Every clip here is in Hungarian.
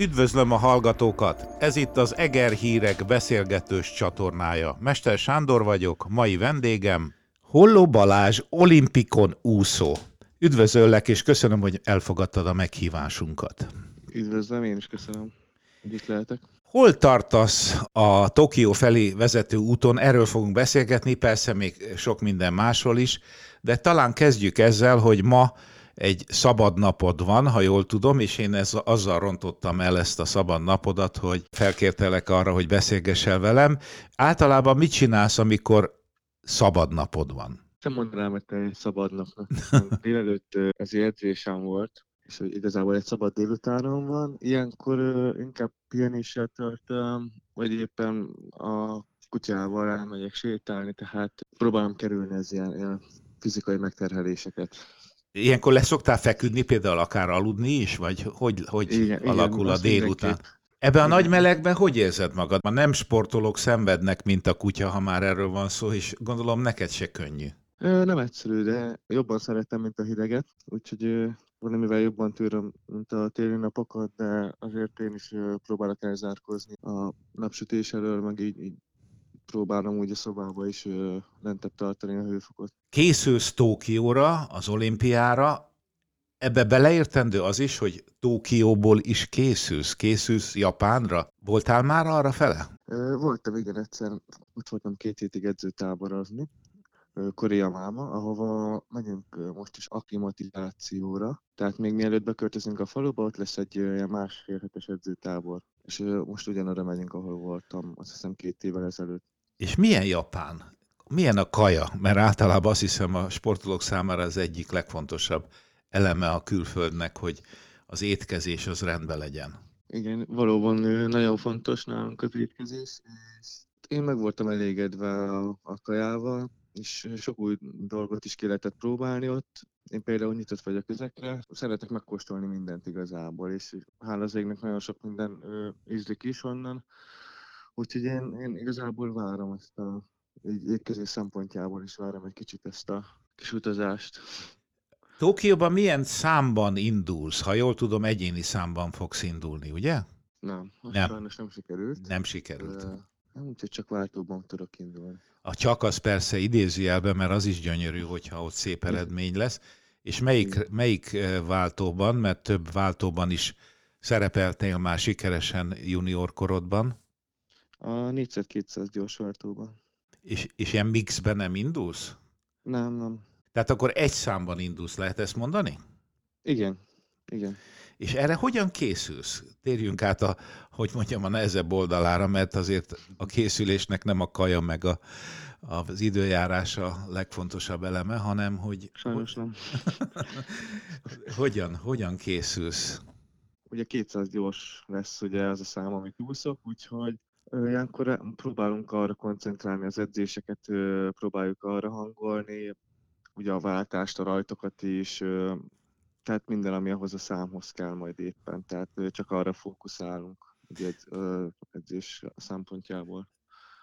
Üdvözlöm a hallgatókat! Ez itt az Eger Hírek beszélgetős csatornája. Mester Sándor vagyok, mai vendégem Holló Balázs, olimpikon úszó. Üdvözöllek, és köszönöm, hogy elfogadtad a meghívásunkat. Üdvözlöm, én is köszönöm, hogy itt lehetek. Hol tartasz a Tokió felé vezető úton? Erről fogunk beszélgetni, persze még sok minden másról is, de talán kezdjük ezzel, hogy ma egy szabad napod van, ha jól tudom, és én ez, azzal rontottam el ezt a szabad napodat, hogy felkértelek arra, hogy beszélgessel velem. Általában mit csinálsz, amikor szabad napod van? Nem mondanám, hogy egy szabad napnak. Délelőtt ez edzésem volt, és igazából egy szabad délutánom van. Ilyenkor inkább pihenéssel töltöm, vagy éppen a kutyával elmegyek sétálni, tehát próbálom kerülni az ilyen, ilyen fizikai megterheléseket. Ilyenkor leszoktál feküdni, például akár aludni is, vagy hogy, hogy igen, alakul igen, a délután? Mindenképp. Ebben a igen. nagy melegben hogy érzed magad? Ma nem sportolók szenvednek, mint a kutya, ha már erről van szó, és gondolom neked se könnyű. Nem egyszerű, de jobban szeretem, mint a hideget, úgyhogy valamivel jobban tűröm, mint a téli napokat, de azért én is próbálok elzárkozni a napsütés elől, meg így, így próbálom úgy a szobába is lentebb tartani a hőfokot. Készülsz Tókióra, az olimpiára, ebbe beleértendő az is, hogy Tókióból is készülsz, készülsz Japánra. Voltál már arra fele? Voltam, igen, egyszer. Ott voltam két hétig edzőtáborozni. Korea Máma, ahova megyünk most is akklimatizációra. Tehát még mielőtt beköltözünk a faluba, ott lesz egy ilyen másfél hetes edzőtábor. És most ugyanarra megyünk, ahol voltam, azt hiszem két évvel ezelőtt. És milyen Japán? Milyen a kaja? Mert általában azt hiszem a sportolók számára az egyik legfontosabb eleme a külföldnek, hogy az étkezés az rendben legyen. Igen, valóban nagyon fontos nálunk az étkezés, és én meg voltam elégedve a, a kajával, és sok új dolgot is ki lehetett próbálni ott. Én például nyitott vagyok ezekre, szeretek megkóstolni mindent igazából, és hála az égnek nagyon sok minden ízlik is onnan. Úgyhogy én, én igazából várom ezt a étkezés szempontjából is várom egy kicsit ezt a kis utazást. Tokióban milyen számban indulsz? Ha jól tudom, egyéni számban fogsz indulni, ugye? Nem, nem. sajnos nem sikerült. Nem sikerült. Nem, úgyhogy csak váltóban tudok indulni. A csak az persze idézőjelben, mert az is gyönyörű, hogyha ott szép eredmény lesz. És melyik, melyik váltóban, mert több váltóban is szerepeltél már sikeresen junior korodban? A 4x200 gyorsváltóban. És, és ilyen mixben nem indulsz? Nem, nem. Tehát akkor egy számban indulsz, lehet ezt mondani? Igen, igen. És erre hogyan készülsz? Térjünk át a, hogy mondjam, a nehezebb oldalára, mert azért a készülésnek nem a kaja meg a, az időjárás a legfontosabb eleme, hanem hogy... Sajnos nem. hogyan, hogyan készülsz? Ugye 200 gyors lesz ugye az a szám, amit úszok, úgyhogy Ilyenkor próbálunk arra koncentrálni az edzéseket, próbáljuk arra hangolni, ugye a váltást, a rajtokat is, tehát minden, ami ahhoz a számhoz kell majd éppen, tehát csak arra fókuszálunk ugye edzés szempontjából.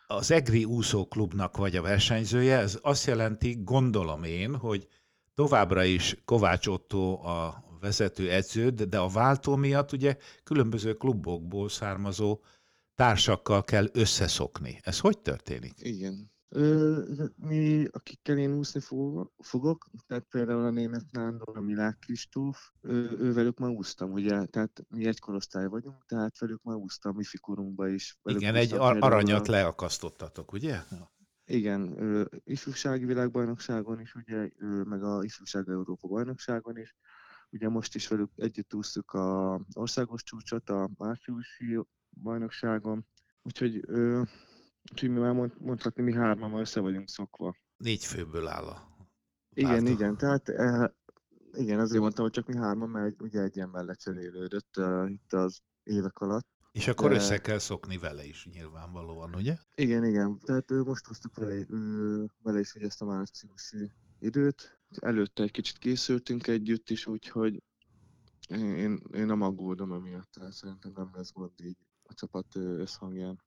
Az EGRI úszóklubnak vagy a versenyzője, ez azt jelenti, gondolom én, hogy továbbra is Kovács Otto a vezető edződ, de a váltó miatt ugye különböző klubokból származó társakkal kell összeszokni. Ez hogy történik? Igen. Ö, mi, akikkel én úszni fogok, tehát például a német Nándor, a Milák Kristóf, ő, ővelük már úsztam, ugye, tehát mi egy korosztály vagyunk, tehát velük már úsztam, mi fikorunkba is. Igen, egy ar- aranyat a... leakasztottatok, ugye? Igen, ö, ifjúsági világbajnokságon is, ugye, ö, meg a ifjúság Európa bajnokságon is. Ugye most is velük együtt úsztuk a országos csúcsot, a márciusi bajnokságon. Úgyhogy, ö, úgyhogy mi már mond, mondhatni, mi hárman már össze vagyunk szokva. Négy főből áll a Igen, Vártam. igen, tehát e, igen, azért mondtam, hogy csak mi hárman, mert ugye egy ember lecserélődött uh, itt az évek alatt. És akkor De... össze kell szokni vele is nyilvánvalóan, ugye? Igen, igen. Tehát ő, most hoztuk vele, ő, vele is hogy ezt a márciusi időt. Előtte egy kicsit készültünk együtt is, úgyhogy én, én nem aggódom emiatt, tehát szerintem nem lesz gond így a csapat összhangján.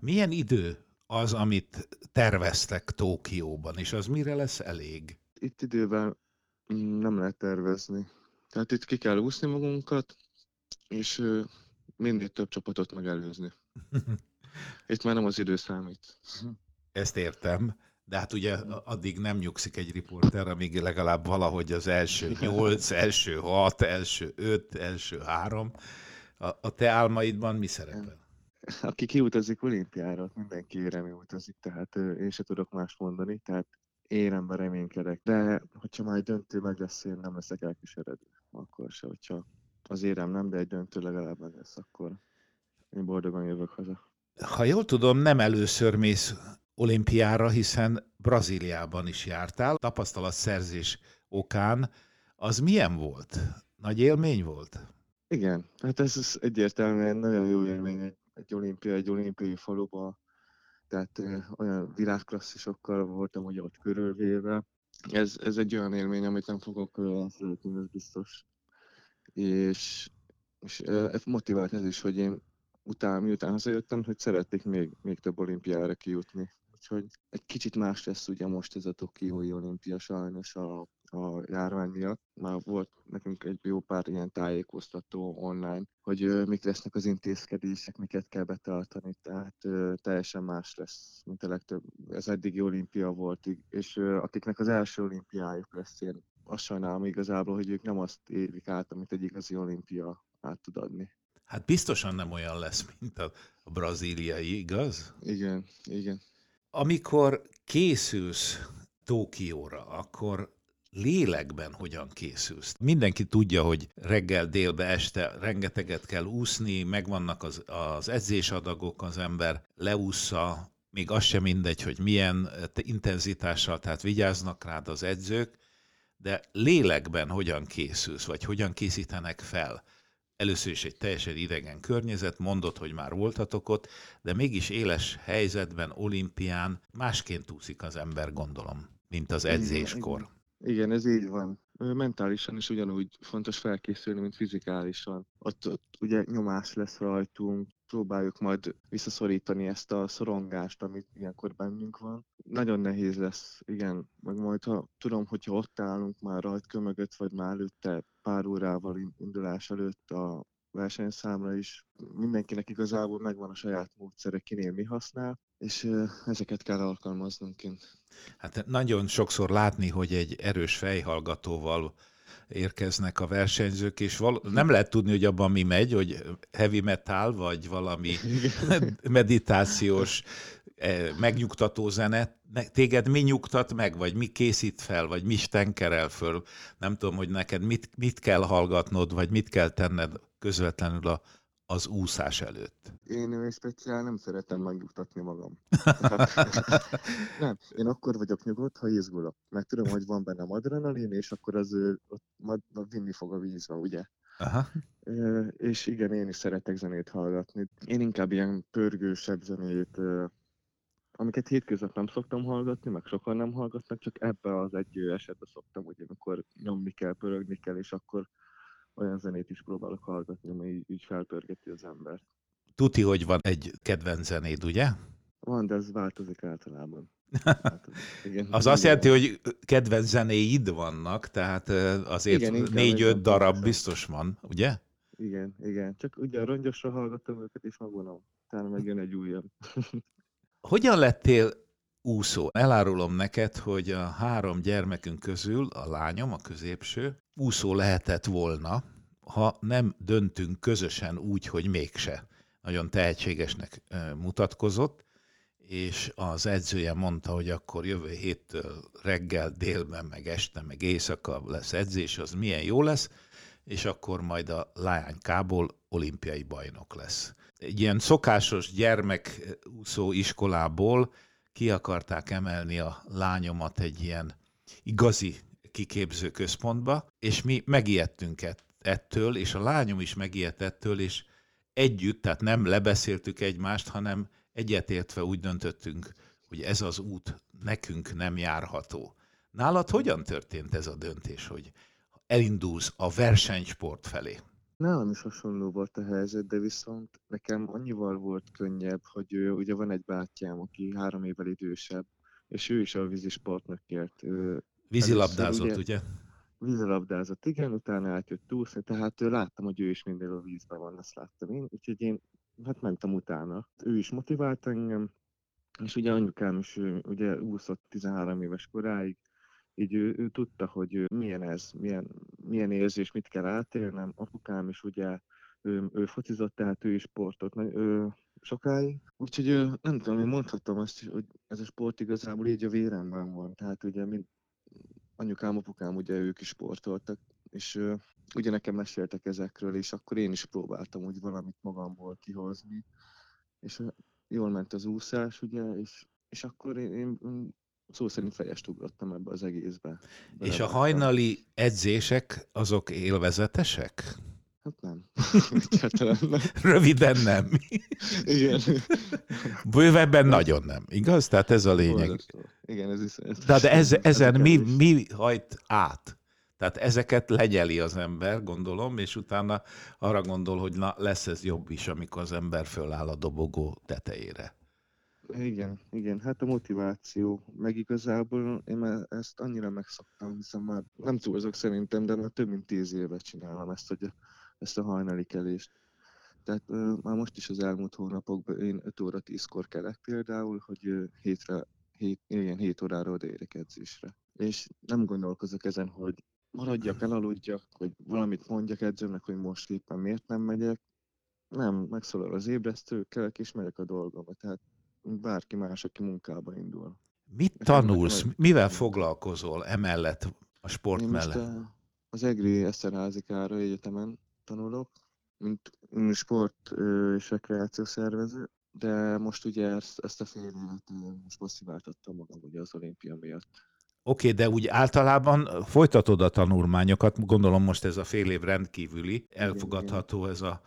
Milyen idő az, amit terveztek Tókióban, és az mire lesz elég? Itt időben mm, nem lehet tervezni. Tehát itt ki kell úszni magunkat, és minél több csapatot megelőzni. Itt már nem az idő számít. Ezt értem, de hát ugye addig nem nyugszik egy riporter, amíg legalább valahogy az első nyolc, első hat, első öt, első három. A, a te álmaidban mi szerepel? Aki kiutazik olimpiára, mindenki remény utazik, tehát én se tudok más mondani, tehát én ember reménykedek. De hogyha majd döntő meg lesz, én nem leszek elkíséredő. Akkor se, hogyha az érem nem, de egy döntő legalább meg lesz, akkor én boldogan jövök haza. Ha jól tudom, nem először mész olimpiára, hiszen Brazíliában is jártál. Tapasztalatszerzés okán. Az milyen volt? Nagy élmény volt? Igen, hát ez, ez egyértelműen nagyon jó élmény egy, olimpia, egy olimpiai faluba. Tehát ö, olyan világklasszisokkal voltam ugye ott körülvéve. Ez, ez egy olyan élmény, amit nem fogok elfelejteni, ez biztos. És, és ö, motivált ez is, hogy én utána, miután hazajöttem, hogy szeretnék még, még több olimpiára kijutni. Úgyhogy egy kicsit más lesz ugye most ez a Tokiói olimpia sajnos a, a járvány miatt. Már volt nekünk egy jó pár ilyen tájékoztató online, hogy mik lesznek az intézkedések, miket kell betartani, tehát teljesen más lesz, mint a legtöbb. Ez eddigi olimpia volt, és akiknek az első olimpiájuk lesz, én azt sajnálom igazából, hogy ők nem azt élik át, amit egy igazi olimpia át tud adni. Hát biztosan nem olyan lesz, mint a, a brazíliai, igaz? Igen, igen. Amikor készülsz Tókióra, akkor lélekben hogyan készülsz? Mindenki tudja, hogy reggel, délbe, este rengeteget kell úszni, megvannak az, az edzésadagok, az ember leúszza, még az sem mindegy, hogy milyen intenzitással, tehát vigyáznak rád az edzők, de lélekben hogyan készülsz, vagy hogyan készítenek fel? Először is egy teljesen idegen környezet, mondott, hogy már voltatok ott, de mégis éles helyzetben, olimpián másként úszik az ember, gondolom, mint az edzéskor. Igen, igen ez így van. Mentálisan is ugyanúgy fontos felkészülni, mint fizikálisan. Ott, ott ugye nyomás lesz rajtunk, próbáljuk majd visszaszorítani ezt a szorongást, amit ilyenkor bennünk van. Nagyon nehéz lesz, igen, meg majd ha tudom, hogyha ott állunk már rajtkő mögött, vagy már előtte pár órával indulás előtt a versenyszámra is, mindenkinek igazából megvan a saját módszere, kinél mi használ, és ezeket kell alkalmaznunk kint. Hát nagyon sokszor látni, hogy egy erős fejhallgatóval érkeznek a versenyzők, és val- nem lehet tudni, hogy abban mi megy, hogy heavy metal, vagy valami meditációs, eh, megnyugtató zene. Téged mi nyugtat meg, vagy mi készít fel, vagy mi stenkerel föl? Nem tudom, hogy neked mit, mit kell hallgatnod, vagy mit kell tenned közvetlenül a az úszás előtt? Én speciál nem szeretem megnyugtatni magam. nem, én akkor vagyok nyugodt, ha izgulok. Meg tudom, hogy van bennem adrenalin, és akkor az ott vinni fog a vízbe, ugye? Aha. És igen, én is szeretek zenét hallgatni. Én inkább ilyen pörgősebb zenét, amiket hétköznap nem szoktam hallgatni, meg sokan nem hallgatnak, csak ebbe az egy esetben szoktam, hogy amikor nyomni kell, pörögni kell, és akkor olyan zenét is próbálok hallgatni, ami így, így felpörgeti az embert. Tuti, hogy van egy kedvenc zenéd, ugye? Van, de ez változik általában. Igen, az azt jelenti, hogy kedvenc zenéid vannak, tehát azért négy-öt darab van. biztos van, ugye? Igen, igen. Csak ugye a rongyosra hallgattam őket, és megvonom. Utána megjön egy újabb. Hogyan lettél úszó? Elárulom neked, hogy a három gyermekünk közül a lányom, a középső, úszó lehetett volna, ha nem döntünk közösen úgy, hogy mégse. Nagyon tehetségesnek mutatkozott, és az edzője mondta, hogy akkor jövő héttől reggel, délben, meg este, meg éjszaka lesz edzés, az milyen jó lesz, és akkor majd a lánykából olimpiai bajnok lesz. Egy ilyen szokásos gyermekúszó iskolából ki akarták emelni a lányomat egy ilyen igazi kiképző központba, és mi megijedtünk ettől, és a lányom is megijedt ettől, és együtt, tehát nem lebeszéltük egymást, hanem egyetértve úgy döntöttünk, hogy ez az út nekünk nem járható. Nálad hogyan történt ez a döntés, hogy elindulsz a versenysport felé? Nálam is hasonló volt a helyzet, de viszont nekem annyival volt könnyebb, hogy ő, ugye van egy bátyám, aki három évvel idősebb, és ő is a vízisportnak kért. Vízilabdázott, ugye, ugye? vízilabdázott, igen, utána átjött úszni, tehát láttam, hogy ő is mindig a vízben van, ezt láttam én, úgyhogy én hát mentem utána. Ő is motivált engem, és ugye anyukám is ugye úszott 13 éves koráig, így ő, ő tudta, hogy milyen ez, milyen, milyen érzés, mit kell átélnem. Apukám is ugye, ő, ő focizott, tehát ő is sportot ő, sokáig. Úgyhogy nem tudom, én mondhatom azt, hogy ez a sport igazából így a véremben van. Tehát ugye mind anyukám, apukám, ugye ők is sportoltak, és uh, ugye nekem meséltek ezekről, és akkor én is próbáltam úgy valamit magamból kihozni, és jól ment az úszás, ugye, és, és akkor én, én szó szerint fejest ugrottam ebbe az egészbe. És a hajnali edzések, azok élvezetesek? Hát nem. nem. Röviden nem. Igen. Bővebben nagyon nem, igaz? Tehát ez a lényeg. Igen, ez is. De, de ez, ezen mi, mi hajt át? Tehát ezeket legyeli az ember, gondolom, és utána arra gondol, hogy na, lesz ez jobb is, amikor az ember föláll a dobogó tetejére. Igen, igen, hát a motiváció, meg igazából én már ezt annyira megszoktam, hiszen már nem túlzok szerintem, de már több mint tíz éve csinálom ezt, hogy ezt a hajnali kelést. Tehát uh, már most is az elmúlt hónapokban én 5 óra 10-kor kelek például, hogy uh, hétre, hét, ilyen 7 órára odaérek edzésre. És nem gondolkozok ezen, hogy maradjak, elaludjak, hogy valamit mondjak edzőnek, hogy most éppen miért nem megyek. Nem, megszólal az ébresztő, kelek és megyek a dolgomba. Tehát bárki más, aki munkába indul. Mit tanulsz? Mivel foglalkozol emellett, a sport Én mellett? A, az EGRI Eszterházi Károly Egyetemen tanulok, mint sport és rekreációs szervező, de most ugye ezt, ezt a fél évet most motiváltattam magam ugye az olimpia miatt. Oké, okay, de úgy általában folytatod a tanulmányokat, gondolom most ez a fél év rendkívüli, elfogadható ez a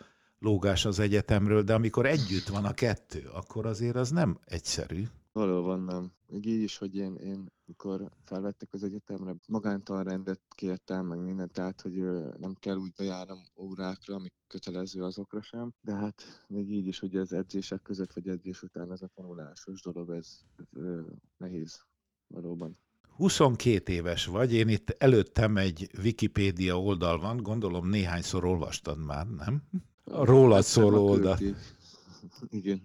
lógás az egyetemről, de amikor együtt van a kettő, akkor azért az nem egyszerű. Valóban nem. Még így is, hogy én, én mikor felvettek az egyetemre, rendet kértem, meg mindent, tehát, hogy nem kell úgy bejárom órákra, ami kötelező azokra sem, de hát még így is, hogy az edzések között, vagy edzés után ez a tanulásos dolog, ez, ez nehéz valóban. 22 éves vagy, én itt előttem egy Wikipédia oldal van, gondolom néhányszor olvastad már, nem? Rólad szóló oldal. Igen.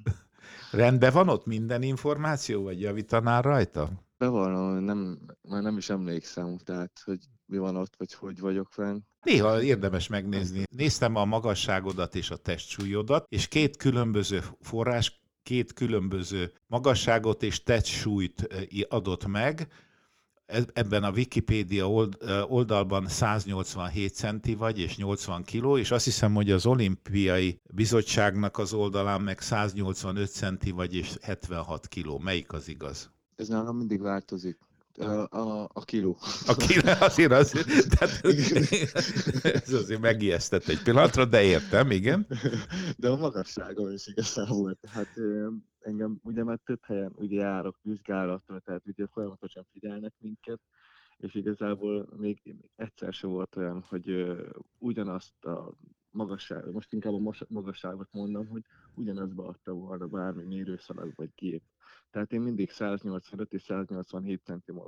Rendben van ott minden információ, vagy javítanál rajta? Bevallom, nem, már nem is emlékszem, tehát, hogy mi van ott, vagy hogy vagyok fenn. Néha érdemes megnézni. Néztem a magasságodat és a testsúlyodat, és két különböző forrás, két különböző magasságot és testsúlyt eh, adott meg, ebben a Wikipédia oldalban 187 centi vagy, és 80 kiló, és azt hiszem, hogy az olimpiai bizottságnak az oldalán meg 185 centi vagy, és 76 kiló. Melyik az igaz? Ez nálam mindig változik. A, a, a kiló. A kiló, azért az, tehát, ez azért megijesztett egy pillanatra, de értem, igen. De a magasságom is igazából. Tehát engem ugye már több helyen ugye járok vizsgálatra, tehát ugye folyamatosan figyelnek minket, és igazából még, egyszer se volt olyan, hogy uh, ugyanazt a magasságot, most inkább a magasságot mondom, hogy ugyanazt beadta volna bármi mérőszalag vagy gép. Tehát én mindig 185 és 187 cm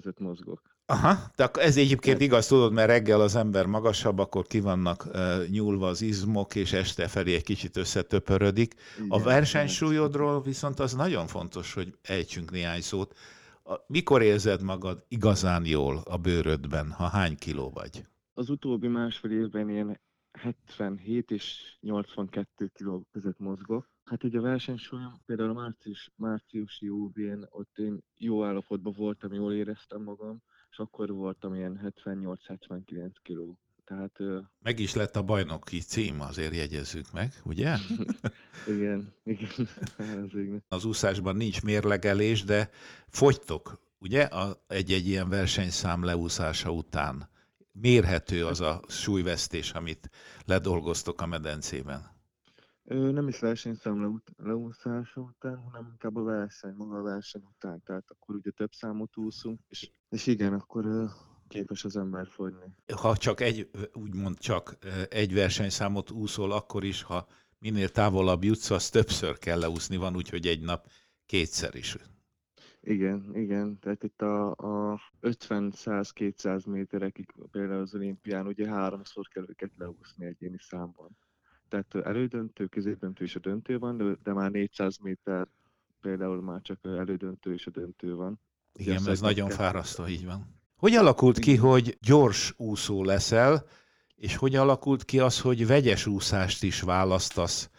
között mozgok. Aha, de akkor ez egyébként igaz, tudod, mert reggel az ember magasabb, akkor ki vannak uh, nyúlva az izmok, és este felé egy kicsit összetöpörödik. Igen, a versenysúlyodról viszont az nagyon fontos, hogy ejtsünk néhány szót. Mikor érzed magad igazán jól a bőrödben, ha hány kiló vagy? Az utóbbi másfél évben ilyen 77 és 82 kiló között mozgok. Hát ugye a versenysúlyom, például a március, márciusi UB-n ott én jó állapotban voltam, jól éreztem magam, és akkor voltam ilyen 78-79 kiló. Tehát, meg is lett a bajnoki cím, azért jegyezzük meg, ugye? igen, igen. Az úszásban nincs mérlegelés, de fogytok, ugye, egy-egy ilyen versenyszám leúszása után. Mérhető az a súlyvesztés, amit ledolgoztok a medencében. Nem is versenyszám leúszása után, hanem inkább a verseny, maga a verseny után. Tehát akkor ugye több számot úszunk, és, és igen, akkor képes az ember fogyni. Ha csak egy, úgymond csak egy versenyszámot úszol, akkor is, ha minél távolabb jutsz, az többször kell leúszni, van úgy, hogy egy nap kétszer is. Igen, igen. Tehát itt a, a 50-100-200 méterekig például az olimpián ugye háromszor kell őket leúszni egyéni számban. Tehát elődöntő, középdöntő és a döntő van, de, de már 400 méter például már csak elődöntő és a döntő van. Igen, ez nagyon fárasztó, így van. Hogy alakult ki, hogy gyors úszó leszel, és hogy alakult ki az, hogy vegyes úszást is választasz?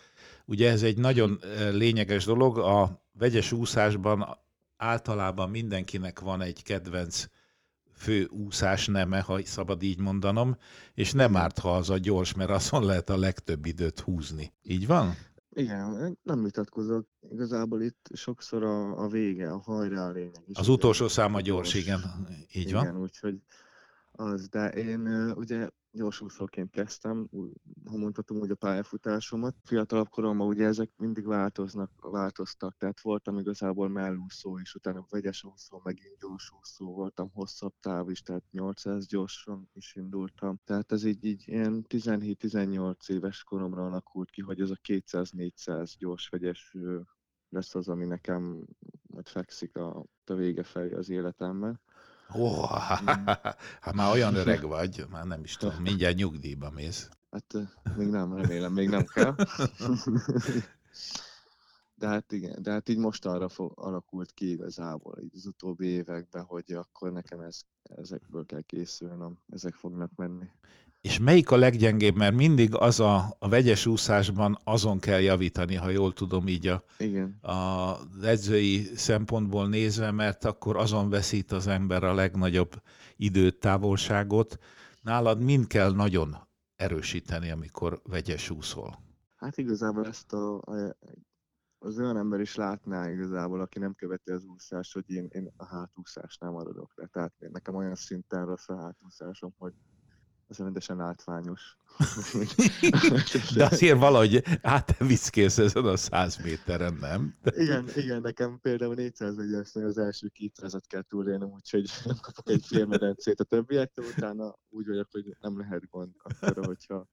Ugye ez egy nagyon lényeges dolog, a vegyes úszásban általában mindenkinek van egy kedvenc fő úszás neme, ha szabad így mondanom, és nem árt, ha az a gyors, mert azon lehet a legtöbb időt húzni. Így van? Igen, nem vitatkozok. Igazából itt sokszor a, a vége, a hajrá a lényeg. Az utolsó szám a gyors, gyors, igen. Így igen, van. Igen, úgyhogy az, de én ugye gyorsúszóként kezdtem, ha mondhatom úgy a pályafutásomat. Fiatalabb koromban ugye ezek mindig változnak, változtak, tehát voltam igazából mellúszó, és utána vegyes úszó, megint gyorsúszó voltam, hosszabb táv is, tehát 800 gyorsan is indultam. Tehát ez így, így ilyen 17-18 éves koromra alakult ki, hogy ez a 200-400 gyors vegyes lesz az, ami nekem majd fekszik a, a vége felé az életemben. Oh, hát már olyan öreg vagy, már nem is tudom, mindjárt nyugdíjba mész. Hát még nem, remélem, még nem kell. De hát igen, de hát így most arra alakult ki igazából így az utóbbi években, hogy akkor nekem ez, ezekből kell készülnöm, ezek fognak menni. És melyik a leggyengébb? Mert mindig az a, a vegyes úszásban azon kell javítani, ha jól tudom így a, Igen. a edzői szempontból nézve, mert akkor azon veszít az ember a legnagyobb időt, távolságot. Nálad mind kell nagyon erősíteni, amikor vegyes úszol. Hát igazából ezt a, a, az olyan ember is látná igazából, aki nem követi az úszást, hogy én, én a hátúszásnál maradok le. Tehát nekem olyan szinten rossz a hátúszásom, hogy az rendesen látványos. De azért valahogy átviszkész ezen a 100 méteren, nem? Igen, igen, nekem például 400 esnél az első 200-at kell túlélnem, úgyhogy nem kapok egy félmedencét a többiektől, utána úgy vagyok, hogy nem lehet gond akkor, hogyha...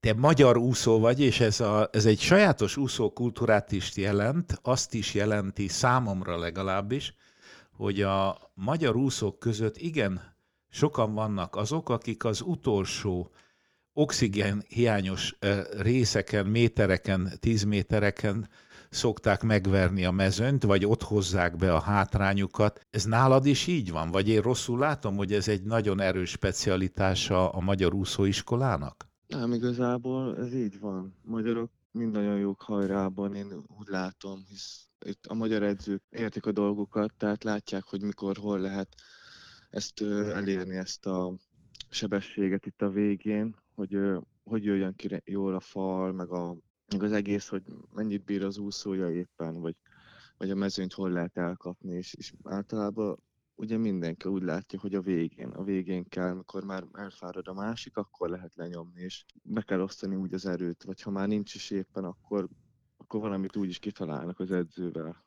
Te magyar úszó vagy, és ez, a, ez egy sajátos úszó kultúrát is jelent, azt is jelenti számomra legalábbis, hogy a magyar úszók között igen sokan vannak azok, akik az utolsó oxigén hiányos részeken, métereken, tíz métereken szokták megverni a mezőnyt, vagy ott hozzák be a hátrányukat. Ez nálad is így van? Vagy én rosszul látom, hogy ez egy nagyon erős specialitása a magyar úszóiskolának? Nem, igazából ez így van. Magyarok mind nagyon jók hajrában, én úgy látom, hisz itt a magyar edzők értik a dolgokat, tehát látják, hogy mikor, hol lehet ezt elérni, ezt a sebességet itt a végén, hogy hogy jöjjön ki jól a fal, meg, a, meg az egész, hogy mennyit bír az úszója éppen, vagy, vagy a mezőnyt hol lehet elkapni, és, és általában ugye mindenki úgy látja, hogy a végén, a végén kell, amikor már elfárad a másik, akkor lehet lenyomni, és be kell osztani úgy az erőt, vagy ha már nincs is éppen, akkor, akkor valamit úgy is kitalálnak az edzővel.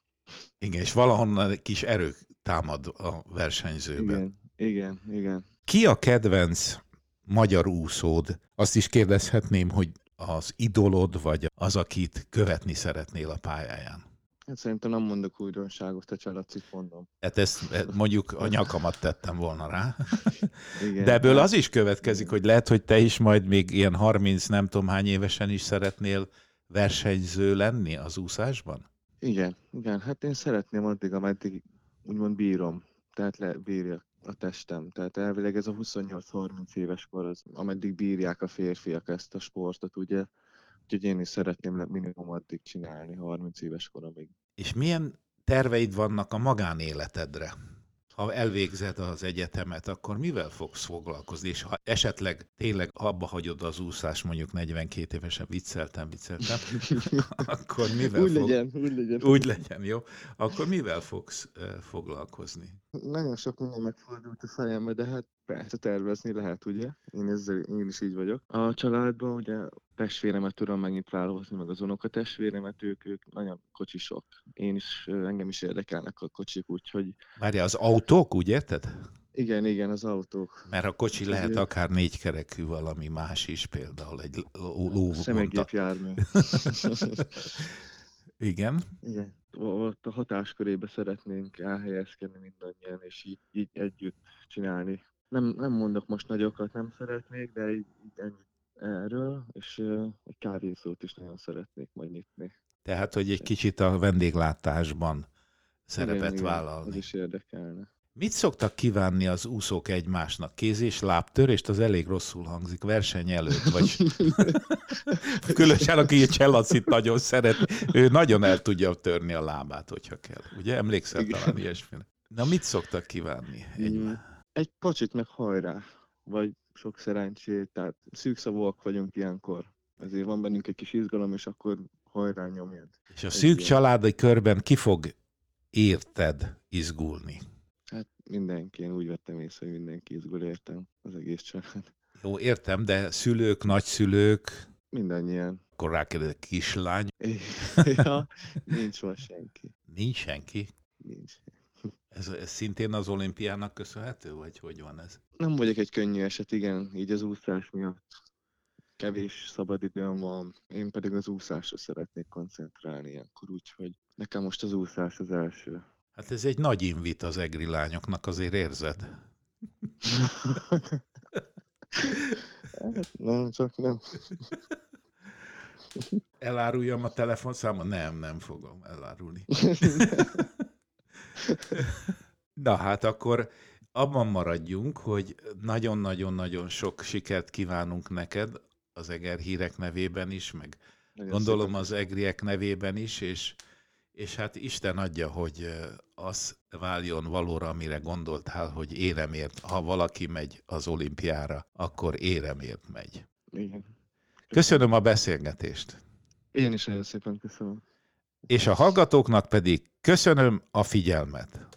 Igen, és valahonnan egy kis erő támad a versenyzőben. Igen, igen, igen. Ki a kedvenc magyar úszód? Azt is kérdezhetném, hogy az idolod, vagy az, akit követni szeretnél a pályáján? Hát szerintem nem mondok újdonságot, a Csalacit mondom. Hát ezt mondjuk a nyakamat tettem volna rá. Igen, De ebből az is következik, hogy lehet, hogy te is majd még ilyen 30 nem tudom hány évesen is szeretnél versenyző lenni az úszásban? Igen, igen, hát én szeretném addig, ameddig úgymond bírom, tehát le, bírja a testem. Tehát elvileg ez a 28-30 éves kor, az, ameddig bírják a férfiak ezt a sportot, ugye? Úgyhogy én is szeretném minimum addig csinálni, 30 éves koromig. És milyen terveid vannak a magánéletedre? Ha elvégzed az egyetemet, akkor mivel fogsz foglalkozni? És ha esetleg tényleg abba hagyod az úszás, mondjuk 42 évesen, vicceltem, vicceltem, akkor mivel úgy fog... legyen, úgy legyen. Úgy legyen, jó? Akkor mivel fogsz foglalkozni? Nagyon sok minden megfordult a fejembe, de hát persze tervezni lehet, ugye? Én, ezzel, én is így vagyok. A családban ugye testvéremet tudom megint felhozni, meg az unoka testvéremet, ők, ők nagyon kocsisok. Én is, engem is érdekelnek a kocsik, úgyhogy... Várja, az autók, úgy érted? Igen, igen, az autók. Mert a kocsi lehet lehet akár négykerekű valami más is, például egy ló... Szemegépjármű. igen. Igen. ott a hatáskörébe szeretnénk elhelyezkedni mindannyian, és így, így együtt csinálni. Nem, nem mondok most nagyokat, nem szeretnék, de így, így ennyit erről, és egy kávézót is nagyon szeretnék majd nyitni. Tehát, hogy egy kicsit a vendéglátásban szerepet igen, vállalni. Igen, ez is érdekelne. Mit szoktak kívánni az úszók egymásnak? Kéz és lábtörést? Az elég rosszul hangzik verseny előtt, vagy különösen aki Cselacit nagyon szeret, ő nagyon el tudja törni a lábát, hogyha kell. Ugye emlékszel Igen. talán ilyesmire? Na mit szoktak kívánni? Egy, mm, egy pacsit meg hajrá, vagy sok szerencsét, tehát szűkszavúak vagyunk ilyenkor. Ezért van bennünk egy kis izgalom, és akkor hajrá nyomjad. És a szűk egy családi körben ki fog érted izgulni? Hát mindenki, én úgy vettem észre, hogy mindenki izgul értem, az egész család. Jó, értem, de szülők, nagyszülők? Mindannyian. Akkor rákérdezek, kislány? ja, nincs most senki. Nincs senki? Nincs. Ez, ez szintén az olimpiának köszönhető, vagy hogy van ez? Nem vagyok egy könnyű eset, igen, így az úszás miatt. Kevés szabadidőm van, én pedig az úszásra szeretnék koncentrálni ilyenkor, úgyhogy nekem most az úszás az első. Hát ez egy nagy invit az egri lányoknak, azért érzed? hát nem, csak nem. Eláruljam a telefonszámot? Nem, nem fogom elárulni. Na hát akkor abban maradjunk, hogy nagyon-nagyon-nagyon sok sikert kívánunk neked az Eger hírek nevében is, meg Nagyon gondolom szépen. az egriek nevében is, és és hát Isten adja, hogy az váljon valóra, amire gondoltál, hogy éremért, ha valaki megy az olimpiára, akkor éremért megy. Igen. Köszönöm a beszélgetést. Én is nagyon szépen köszönöm. És a hallgatóknak pedig köszönöm a figyelmet.